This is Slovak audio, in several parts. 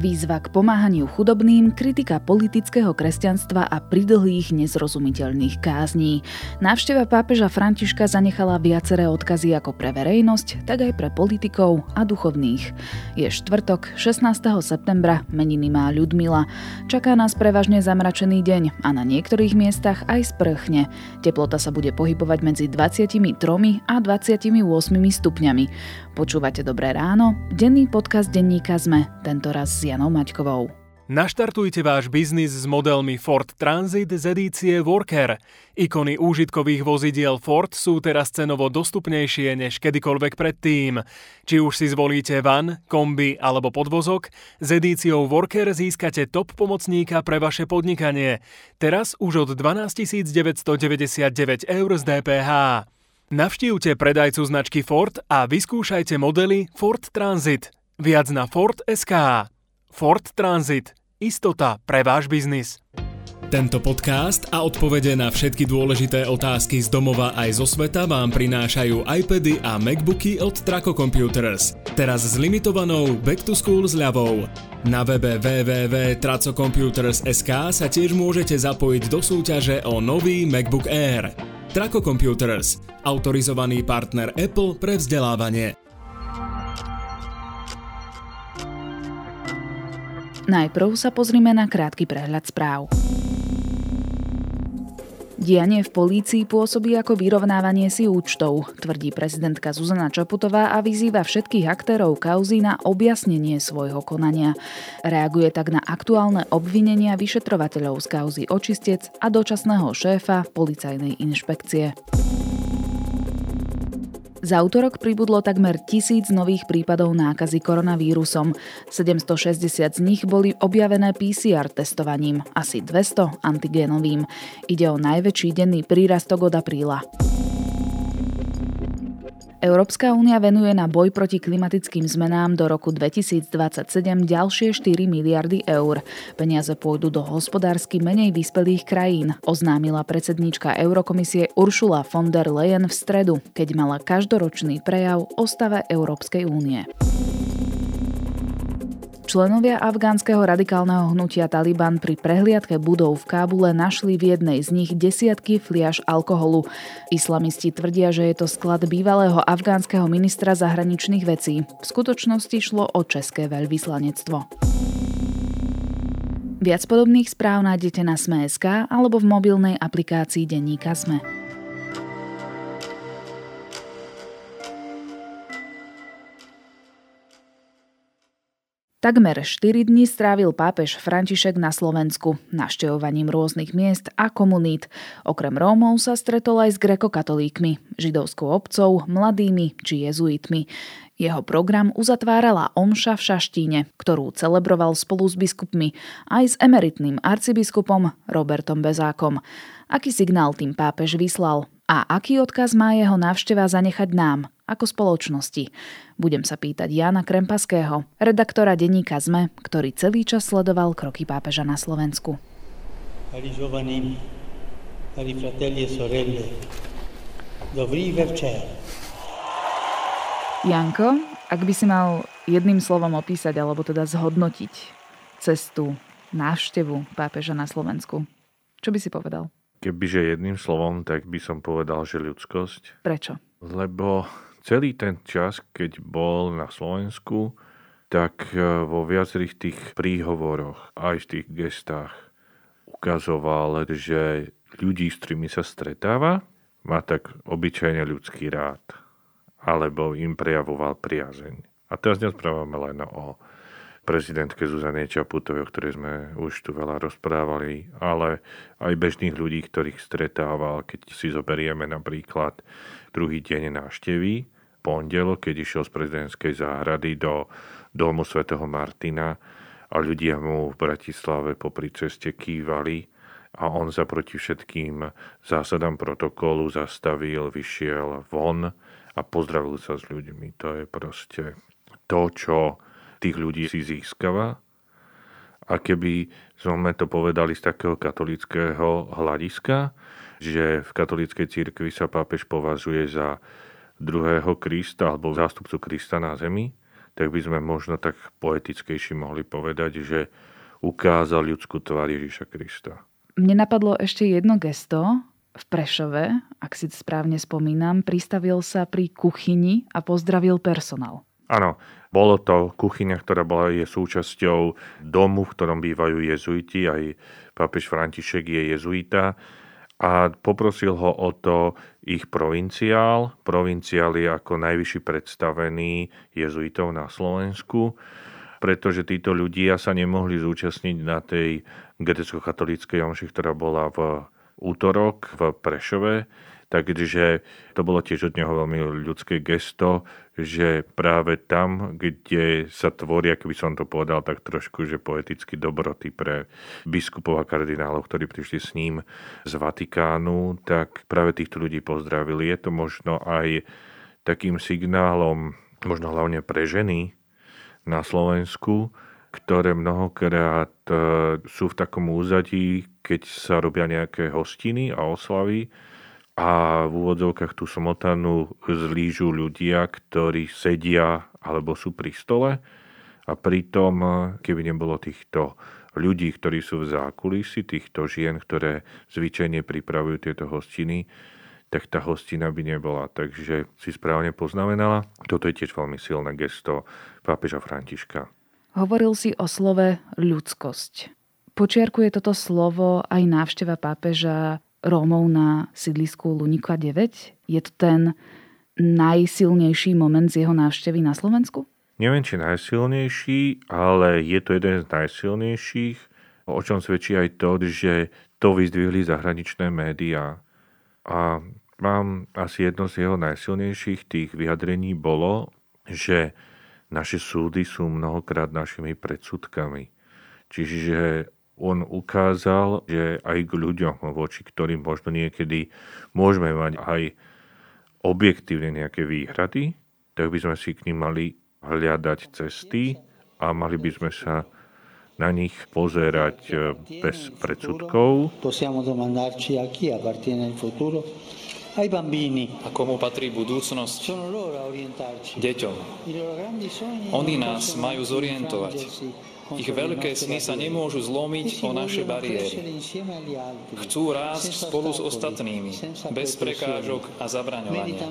Výzva k pomáhaniu chudobným, kritika politického kresťanstva a pridlhých nezrozumiteľných kázní. Návšteva pápeža Františka zanechala viaceré odkazy ako pre verejnosť, tak aj pre politikov a duchovných. Je štvrtok, 16. septembra, meniny má Ľudmila. Čaká nás prevažne zamračený deň a na niektorých miestach aj sprchne. Teplota sa bude pohybovať medzi 23 a 28 stupňami. Počúvate Dobré ráno? Denný podcast denníka ZME, tentoraz s Janou Maťkovou. Naštartujte váš biznis s modelmi Ford Transit z edície Worker. Ikony úžitkových vozidiel Ford sú teraz cenovo dostupnejšie než kedykoľvek predtým. Či už si zvolíte van, kombi alebo podvozok, s edíciou Worker získate top pomocníka pre vaše podnikanie. Teraz už od 12 999 eur z DPH. Navštívte predajcu značky Ford a vyskúšajte modely Ford Transit. Viac na Ford.sk. Ford Transit. Istota pre váš biznis. Tento podcast a odpovede na všetky dôležité otázky z domova aj zo sveta vám prinášajú iPady a MacBooky od Traco Computers. Teraz s limitovanou Back to School zľavou. Na webe www.tracocomputers.sk sa tiež môžete zapojiť do súťaže o nový MacBook Air. Traco Computers, autorizovaný partner Apple pre vzdelávanie. Najprv sa pozrime na krátky prehľad správ. Dianie v polícii pôsobí ako vyrovnávanie si účtov, tvrdí prezidentka Zuzana Čaputová a vyzýva všetkých aktérov kauzy na objasnenie svojho konania. Reaguje tak na aktuálne obvinenia vyšetrovateľov z kauzy očistec a dočasného šéfa policajnej inšpekcie. Za útorok pribudlo takmer tisíc nových prípadov nákazy koronavírusom. 760 z nich boli objavené PCR testovaním, asi 200 antigénovým. Ide o najväčší denný prírastok od apríla. Európska únia venuje na boj proti klimatickým zmenám do roku 2027 ďalšie 4 miliardy eur. Peniaze pôjdu do hospodársky menej vyspelých krajín, oznámila predsedníčka Eurokomisie Uršula von der Leyen v stredu, keď mala každoročný prejav o stave Európskej únie. Členovia afgánskeho radikálneho hnutia Taliban pri prehliadke budov v Kábule našli v jednej z nich desiatky fliaž alkoholu. Islamisti tvrdia, že je to sklad bývalého afgánskeho ministra zahraničných vecí. V skutočnosti šlo o české veľvyslanectvo. Viac podobných správ nájdete na Sme.sk alebo v mobilnej aplikácii Denníka Sme. Takmer 4 dní strávil pápež František na Slovensku, naštevovaním rôznych miest a komunít. Okrem Rómov sa stretol aj s grekokatolíkmi, židovskou obcov, mladými či jezuitmi. Jeho program uzatvárala Omša v Šaštíne, ktorú celebroval spolu s biskupmi, aj s emeritným arcibiskupom Robertom Bezákom. Aký signál tým pápež vyslal? A aký odkaz má jeho návšteva zanechať nám, ako spoločnosti? Budem sa pýtať Jana Krempaského, redaktora denníka ZME, ktorý celý čas sledoval kroky pápeža na Slovensku. Cari giovani, cari fratelli e sorelle, dobrý večer. Janko, ak by si mal jedným slovom opísať, alebo teda zhodnotiť cestu, návštevu pápeža na Slovensku, čo by si povedal? Kebyže jedným slovom, tak by som povedal, že ľudskosť. Prečo? Lebo celý ten čas, keď bol na Slovensku, tak e, vo viacerých tých príhovoroch, aj v tých gestách ukazoval, že ľudí, s ktorými sa stretáva, má tak obyčajne ľudský rád. Alebo im prejavoval priazeň. A teraz nesprávame len o prezidentke Zuzane Čaputovej, o ktorej sme už tu veľa rozprávali, ale aj bežných ľudí, ktorých stretával, keď si zoberieme napríklad druhý deň návštevy, pondelok, keď išiel z prezidentskej záhrady do domu svätého Martina a ľudia mu v Bratislave popri ceste kývali a on sa proti všetkým zásadám protokolu zastavil, vyšiel von a pozdravil sa s ľuďmi. To je proste to, čo tých ľudí si získava. A keby sme to povedali z takého katolického hľadiska, že v katolíckej církvi sa pápež považuje za druhého Krista alebo zástupcu Krista na zemi, tak by sme možno tak poetickejšie mohli povedať, že ukázal ľudskú tvár Ježiša Krista. Mne napadlo ešte jedno gesto. V Prešove, ak si správne spomínam, pristavil sa pri kuchyni a pozdravil personál. Áno, bolo to kuchyňa, ktorá bola je súčasťou domu, v ktorom bývajú jezuiti, aj pápež František je jezuita a poprosil ho o to ich provinciál. Provinciál je ako najvyšší predstavený jezuitov na Slovensku, pretože títo ľudia sa nemohli zúčastniť na tej grecko-katolíckej omši, ktorá bola v útorok v Prešove Takže to bolo tiež od neho veľmi ľudské gesto, že práve tam, kde sa tvoria, keby som to povedal tak trošku, že poeticky dobroty pre biskupov a kardinálov, ktorí prišli s ním z Vatikánu, tak práve týchto ľudí pozdravili. Je to možno aj takým signálom, možno hlavne pre ženy na Slovensku, ktoré mnohokrát e, sú v takom úzadí, keď sa robia nejaké hostiny a oslavy, a v úvodzovkách tú smotanu zlížu ľudia, ktorí sedia alebo sú pri stole a pritom, keby nebolo týchto ľudí, ktorí sú v zákulisi, týchto žien, ktoré zvyčajne pripravujú tieto hostiny, tak tá hostina by nebola. Takže si správne poznamenala. Toto je tiež veľmi silné gesto pápeža Františka. Hovoril si o slove ľudskosť. Počiarkuje toto slovo aj návšteva pápeža Rómov na sídlisku Lunika 9? Je to ten najsilnejší moment z jeho návštevy na Slovensku? Neviem, či najsilnejší, ale je to jeden z najsilnejších, o čom svedčí aj to, že to vyzdvihli zahraničné médiá. A mám asi jedno z jeho najsilnejších tých vyjadrení bolo, že naše súdy sú mnohokrát našimi predsudkami. Čiže on ukázal, že aj k ľuďom, voči ktorým možno niekedy môžeme mať aj objektívne nejaké výhrady, tak by sme si k ním mali hľadať cesty a mali by sme sa na nich pozerať eh, bez predsudkov. ai bambini. A komu patrí budúcnosť? Deťom. Oni nás majú zorientovať ich veľké sny sa nemôžu zlomiť o naše bariéry. Chcú rásť spolu s ostatnými, bez prekážok a zabraňovania.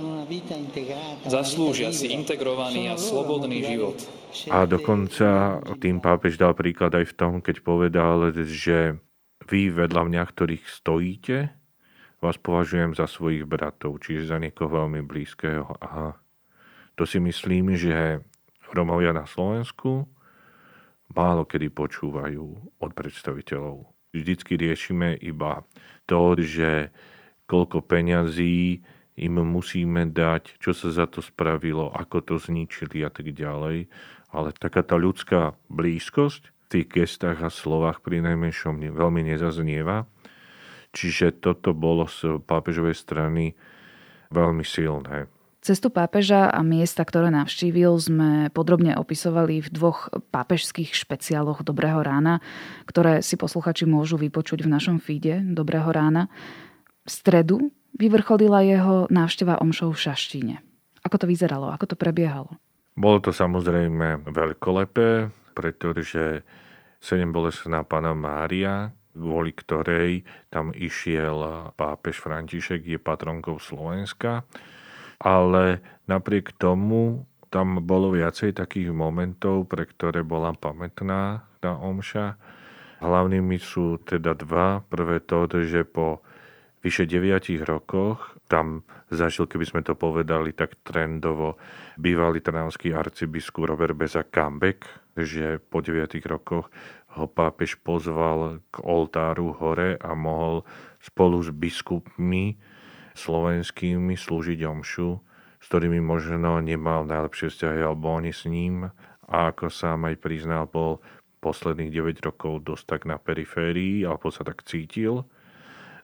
Zaslúžia si integrovaný a slobodný život. A dokonca tým pápež dal príklad aj v tom, keď povedal, že vy vedľa mňa, ktorých stojíte, vás považujem za svojich bratov, čiže za niekoho veľmi blízkeho. A to si myslím, že Romovia na Slovensku málo kedy počúvajú od predstaviteľov. Vždycky riešime iba to, že koľko peňazí im musíme dať, čo sa za to spravilo, ako to zničili a tak ďalej. Ale taká tá ľudská blízkosť v tých gestách a slovách pri najmenšom veľmi nezaznieva. Čiže toto bolo z pápežovej strany veľmi silné. Cestu pápeža a miesta, ktoré navštívil, sme podrobne opisovali v dvoch pápežských špeciáloch Dobrého rána, ktoré si posluchači môžu vypočuť v našom feede Dobrého rána. V stredu vyvrcholila jeho návšteva omšov v Šaštine. Ako to vyzeralo? Ako to prebiehalo? Bolo to samozrejme veľkolepé, pretože 7 bolestná pána Mária, kvôli ktorej tam išiel pápež František, je patronkou Slovenska ale napriek tomu tam bolo viacej takých momentov, pre ktoré bola pamätná tá omša. Hlavnými sú teda dva. Prvé to, že po vyše 9 rokoch tam zažil, keby sme to povedali tak trendovo, bývalý trnavský arcibiskup Robert Beza Kambek, že po 9 rokoch ho pápež pozval k oltáru hore a mohol spolu s biskupmi slovenskými slúžiť omšu, s ktorými možno nemal najlepšie vzťahy alebo oni s ním. A ako sám aj priznal, bol posledných 9 rokov dosť tak na periférii, alebo sa tak cítil.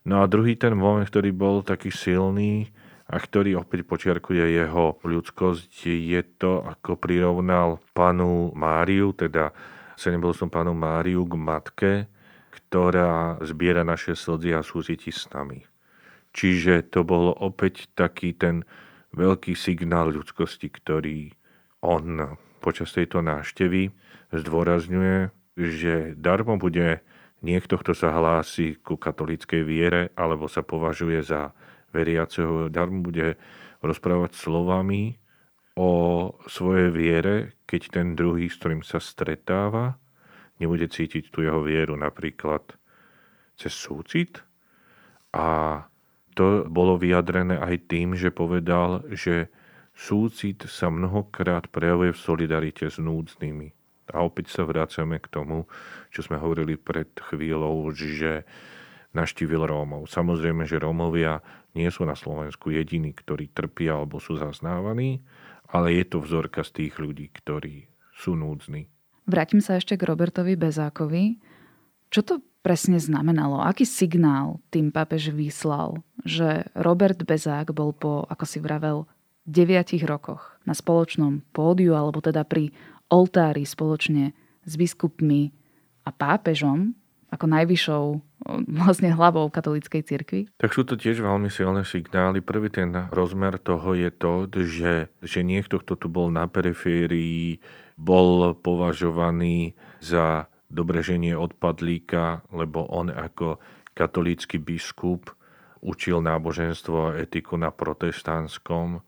No a druhý ten moment, ktorý bol taký silný a ktorý opäť počiarkuje jeho ľudskosť, je to, ako prirovnal panu Máriu, teda som panu Máriu k matke, ktorá zbiera naše slzy a súciti s nami. Čiže to bolo opäť taký ten veľký signál ľudskosti, ktorý on počas tejto návštevy zdôrazňuje, že darmo bude niekto, kto sa hlási ku katolíckej viere alebo sa považuje za veriaceho, darmo bude rozprávať slovami o svojej viere, keď ten druhý, s ktorým sa stretáva, nebude cítiť tú jeho vieru napríklad cez súcit. A to bolo vyjadrené aj tým, že povedal, že súcit sa mnohokrát prejavuje v solidarite s núdznymi. A opäť sa vrácame k tomu, čo sme hovorili pred chvíľou, že naštívil Rómov. Samozrejme, že Rómovia nie sú na Slovensku jediní, ktorí trpia alebo sú zaznávaní, ale je to vzorka z tých ľudí, ktorí sú núdzni. Vrátim sa ešte k Robertovi Bezákovi. Čo to presne znamenalo? Aký signál tým pápež vyslal, že Robert Bezák bol po, ako si vravel, deviatich rokoch na spoločnom pódiu, alebo teda pri oltári spoločne s biskupmi a pápežom, ako najvyššou vlastne hlavou katolíckej cirkvi? Tak sú to tiež veľmi silné signály. Prvý ten rozmer toho je to, že, že niekto, kto tu bol na periférii, bol považovaný za dobreženie odpadlíka, lebo on ako katolícky biskup učil náboženstvo a etiku na protestantskom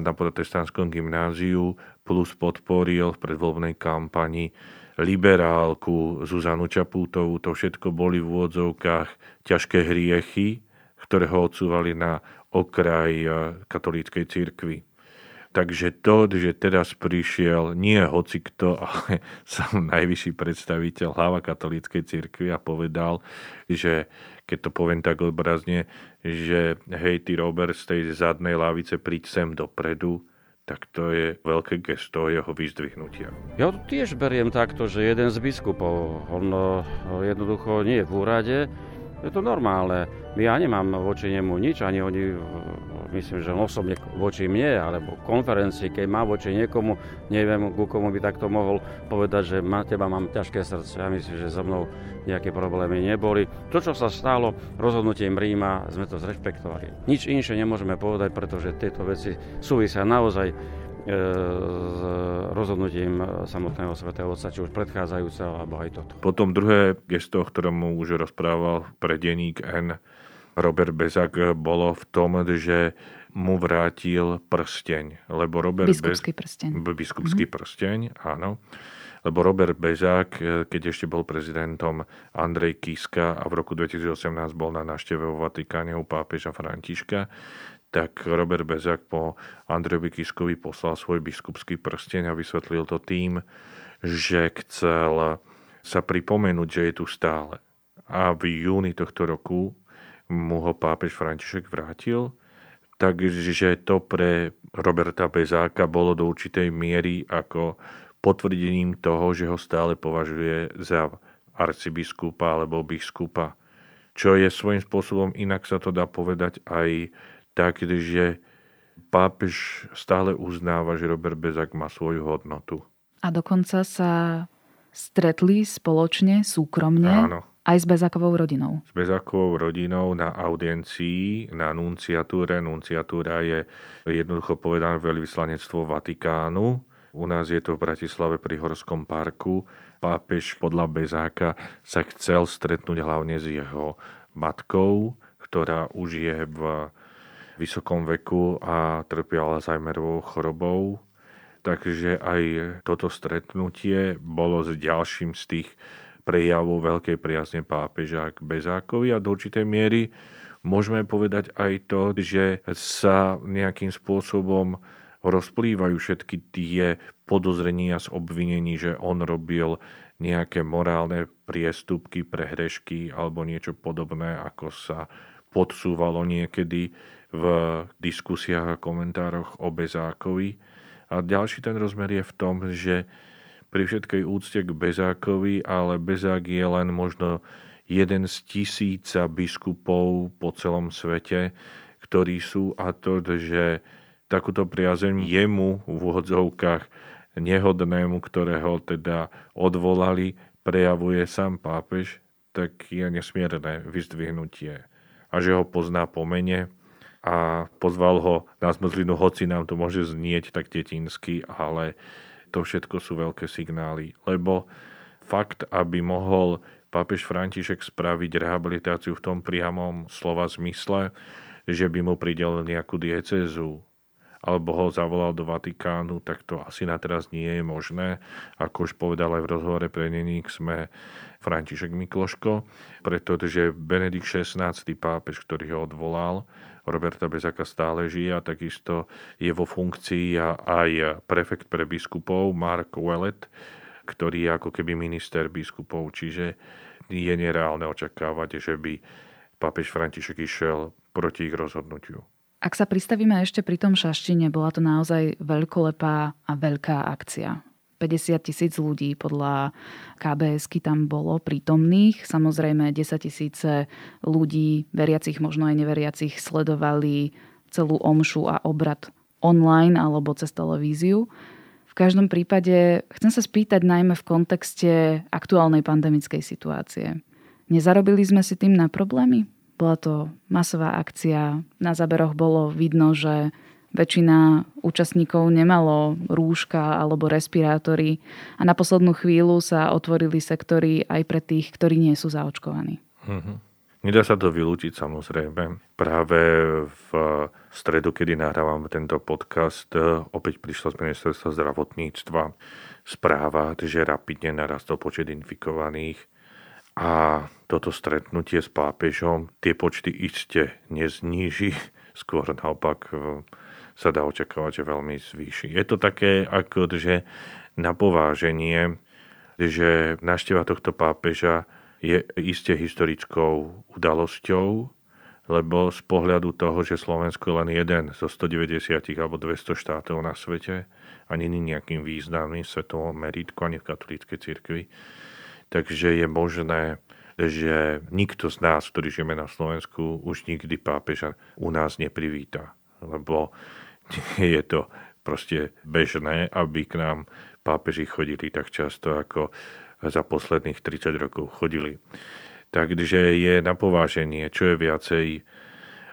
na protestantskom gymnáziu, plus podporil v predvoľbnej kampani liberálku Zuzanu Čapútovú. To všetko boli v úvodzovkách ťažké hriechy, ktoré ho odsúvali na okraj eh, katolíckej cirkvi. Takže to, že teraz prišiel nie hoci kto, ale sám najvyšší predstaviteľ, hlava katolíckej cirkvi a povedal, že keď to poviem tak obrazne, že hej, ty Robert z tej zadnej lavice príď sem dopredu, tak to je veľké gesto jeho vyzdvihnutia. Ja to tiež beriem takto, že jeden z biskupov, on jednoducho nie je v úrade, je to normálne. Ja nemám voči nemu nič, ani oni myslím, že osobne voči mne, alebo konferencii, keď má voči niekomu, neviem, ku komu by takto mohol povedať, že ma, teba mám ťažké srdce. Ja myslím, že so mnou nejaké problémy neboli. To, čo sa stalo rozhodnutím Ríma, sme to zrešpektovali. Nič inšie nemôžeme povedať, pretože tieto veci súvisia naozaj e, s rozhodnutím samotného svätého Otca, či už predchádzajúceho, alebo aj toto. Potom druhé gesto, o ktorom už rozprával pre denník N, Robert Bezak bolo v tom, že mu vrátil prsteň. Lebo Robert biskupský prsteň. Biskupský mm-hmm. prsteň, áno. Lebo Robert Bezák, keď ešte bol prezidentom Andrej Kiska a v roku 2018 bol na návšteve vo Vatikáne u pápeža Františka, tak Robert Bezák po Andrejovi Kiskovi poslal svoj biskupský prsteň a vysvetlil to tým, že chcel sa pripomenúť, že je tu stále. A v júni tohto roku mu ho pápež František vrátil. Takže to pre Roberta Bezáka bolo do určitej miery ako potvrdením toho, že ho stále považuje za arcibiskupa alebo biskupa. Čo je svojím spôsobom, inak sa to dá povedať aj tak, že pápež stále uznáva, že Robert Bezák má svoju hodnotu. A dokonca sa stretli spoločne, súkromne. Áno aj s Bezákovou rodinou. S Bezákovou rodinou na audiencii na nunciatúre. Nunciatúra je jednoducho povedané veľvyslanectvo Vatikánu. U nás je to v Bratislave pri Horskom parku. Pápež podľa Bezáka sa chcel stretnúť hlavne s jeho matkou, ktorá už je v vysokom veku a trpia Alzheimerovou chorobou. Takže aj toto stretnutie bolo s ďalším z tých prejavu veľkej priazne pápeža k Bezákovi a do určitej miery môžeme povedať aj to, že sa nejakým spôsobom rozplývajú všetky tie podozrenia z obvinení, že on robil nejaké morálne priestupky, prehrešky alebo niečo podobné, ako sa podsúvalo niekedy v diskusiách a komentároch o Bezákovi. A ďalší ten rozmer je v tom, že pri všetkej úcte k Bezákovi, ale Bezák je len možno jeden z tisíca biskupov po celom svete, ktorí sú a to, že takúto priazeň jemu v úvodzovkách nehodnému, ktorého teda odvolali, prejavuje sám pápež, tak je nesmierne vyzdvihnutie. A že ho pozná po mene a pozval ho na zmrzlinu, hoci nám to môže znieť tak detinsky, ale to všetko sú veľké signály, lebo fakt, aby mohol pápež František spraviť rehabilitáciu v tom priamom slova zmysle, že by mu pridelil nejakú diecezu alebo ho zavolal do Vatikánu, tak to asi na teraz nie je možné. Ako už povedal aj v rozhovore pre Neník, sme František Mikloško, pretože Benedikt XVI. pápež, ktorý ho odvolal, Roberta Bezaka stále žije a takisto je vo funkcii aj prefekt pre biskupov Mark Wellet, ktorý je ako keby minister biskupov, čiže je nereálne očakávať, že by pápež František išiel proti ich rozhodnutiu. Ak sa pristavíme ešte pri tom šaštine, bola to naozaj veľkolepá a veľká akcia. 50 tisíc ľudí podľa kbs tam bolo prítomných. Samozrejme 10 tisíce ľudí, veriacich, možno aj neveriacich, sledovali celú omšu a obrad online alebo cez televíziu. V každom prípade chcem sa spýtať najmä v kontexte aktuálnej pandemickej situácie. Nezarobili sme si tým na problémy? Bola to masová akcia. Na záberoch bolo vidno, že väčšina účastníkov nemalo rúška alebo respirátory a na poslednú chvíľu sa otvorili sektory aj pre tých, ktorí nie sú zaočkovaní. Mm-hmm. Nedá sa to vylúčiť samozrejme. Práve v stredu, kedy nahrávame tento podcast, opäť prišla z ministerstva zdravotníctva správa, že rapidne narastol počet infikovaných a toto stretnutie s pápežom tie počty iste nezníži, skôr naopak sa dá očakávať, že veľmi zvýši. Je to také ako, že na pováženie, že návšteva tohto pápeža je iste historickou udalosťou, lebo z pohľadu toho, že Slovensko je len jeden zo 190 alebo 200 štátov na svete a není nejakým významným svetovom meritku ani v katolíckej cirkvi, Takže je možné, že nikto z nás, ktorí žijeme na Slovensku, už nikdy pápeža u nás neprivíta. Lebo nie je to proste bežné, aby k nám pápeži chodili tak často, ako za posledných 30 rokov chodili. Takže je na pováženie, čo je viacej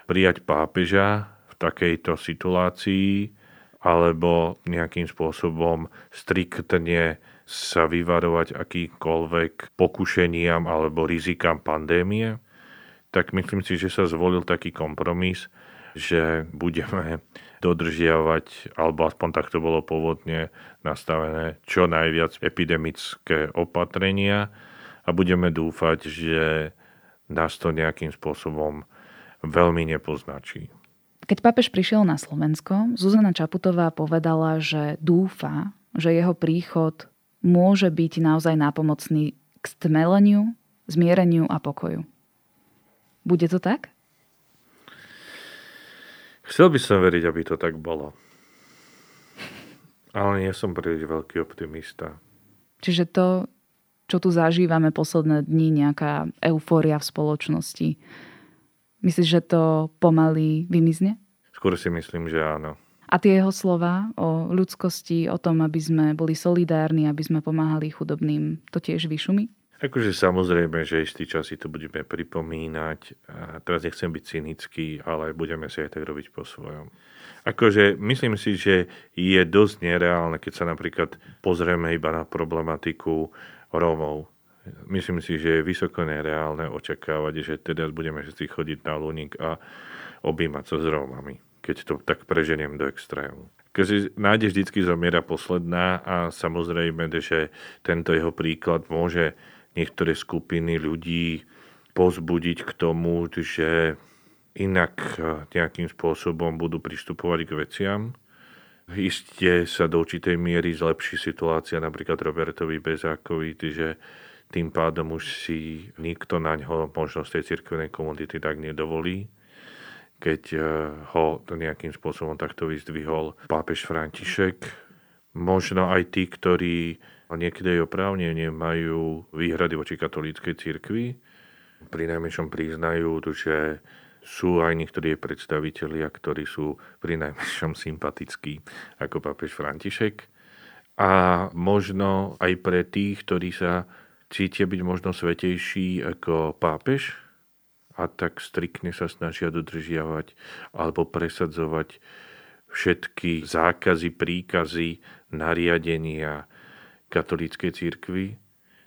prijať pápeža v takejto situácii, alebo nejakým spôsobom striktne sa vyvarovať akýkoľvek pokušeniam alebo rizikám pandémie, tak myslím si, že sa zvolil taký kompromis, že budeme dodržiavať, alebo aspoň takto bolo pôvodne nastavené, čo najviac epidemické opatrenia a budeme dúfať, že nás to nejakým spôsobom veľmi nepoznačí. Keď pápež prišiel na Slovensko, Zuzana Čaputová povedala, že dúfa, že jeho príchod môže byť naozaj nápomocný k stmeleniu, zmiereniu a pokoju. Bude to tak? Chcel by som veriť, aby to tak bolo. Ale nie som príliš veľký optimista. Čiže to, čo tu zažívame posledné dni, nejaká eufória v spoločnosti, myslíš, že to pomaly vymizne? Skôr si myslím, že áno. A tie jeho slova o ľudskosti, o tom, aby sme boli solidárni, aby sme pomáhali chudobným, to tiež vyšumi? Akože samozrejme, že istý čas si to budeme pripomínať. A teraz nechcem byť cynický, ale budeme si aj tak robiť po svojom. Akože myslím si, že je dosť nereálne, keď sa napríklad pozrieme iba na problematiku Rómov. Myslím si, že je vysoko nereálne očakávať, že teraz budeme všetci chodiť na Luník a objímať sa s Rómami keď to tak preženiem do extrému. Keďže nádej vždy zomiera posledná a samozrejme, že tento jeho príklad môže niektoré skupiny ľudí pozbudiť k tomu, že inak eh, nejakým spôsobom budú pristupovať k veciam. Isté sa do určitej miery zlepší situácia napríklad Robertovi Bezákovi, že tým pádom už si nikto na ňo možnosť tej cirkevnej komunity tak nedovolí keď eh, ho nejakým spôsobom takto vyzdvihol pápež František. Možno aj tí, ktorí niekedy aj oprávnene majú výhrady voči katolíckej cirkvi, pri najmenšom priznajú, že sú aj niektorí predstavitelia, ktorí sú pri najmenšom sympatickí ako pápež František. A možno aj pre tých, ktorí sa cítia byť možno svetejší ako pápež, a tak striktne sa snažia dodržiavať alebo presadzovať všetky zákazy, príkazy, nariadenia katolíckej církvy,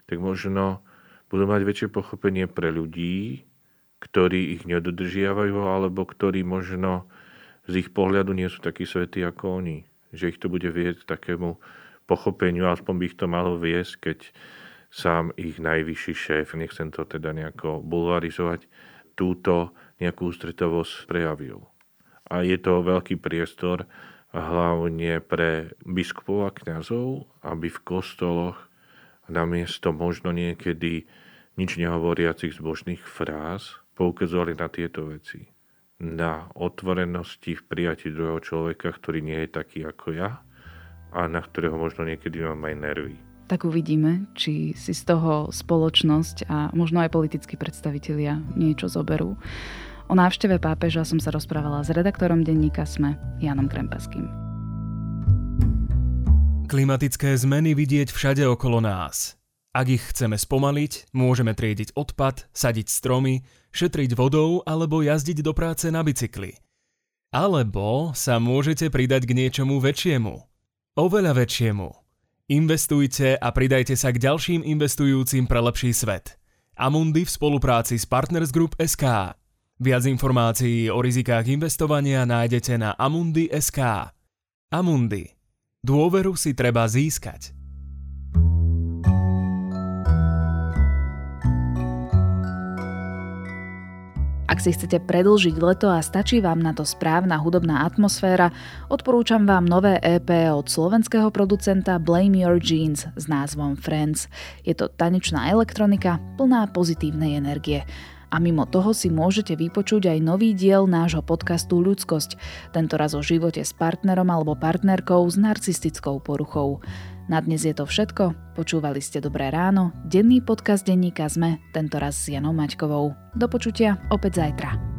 tak možno budú mať väčšie pochopenie pre ľudí, ktorí ich nedodržiavajú, alebo ktorí možno z ich pohľadu nie sú takí svätí ako oni. Že ich to bude viesť takému pochopeniu, aspoň by ich to malo viesť, keď sám ich najvyšší šéf, nechcem to teda nejako bulvarizovať, túto nejakú ústretovosť prejavil. A je to veľký priestor hlavne pre biskupov a kňazov, aby v kostoloch namiesto možno niekedy nič nehovoriacich zbožných fráz poukazovali na tieto veci. Na otvorenosti v prijati druhého človeka, ktorý nie je taký ako ja a na ktorého možno niekedy mám aj nervy. Tak uvidíme, či si z toho spoločnosť a možno aj politickí predstavitelia niečo zoberú. O návšteve pápeža som sa rozprávala s redaktorom denníka SME, Janom Krempaským. Klimatické zmeny vidieť všade okolo nás. Ak ich chceme spomaliť, môžeme triediť odpad, sadiť stromy, šetriť vodou alebo jazdiť do práce na bicykli. Alebo sa môžete pridať k niečomu väčšiemu. Oveľa väčšiemu – Investujte a pridajte sa k ďalším investujúcim pre lepší svet. Amundi v spolupráci s Partners Group SK. Viac informácií o rizikách investovania nájdete na Amundi.sk. Amundi. Dôveru si treba získať. Ak si chcete predlžiť leto a stačí vám na to správna hudobná atmosféra, odporúčam vám nové EP od slovenského producenta Blame Your Jeans s názvom Friends. Je to tanečná elektronika plná pozitívnej energie. A mimo toho si môžete vypočuť aj nový diel nášho podcastu Ľudskosť, tentoraz o živote s partnerom alebo partnerkou s narcistickou poruchou. Na dnes je to všetko. Počúvali ste Dobré ráno, denný podcast denníka ZME, tentoraz s Janou Maťkovou. Do počutia opäť zajtra.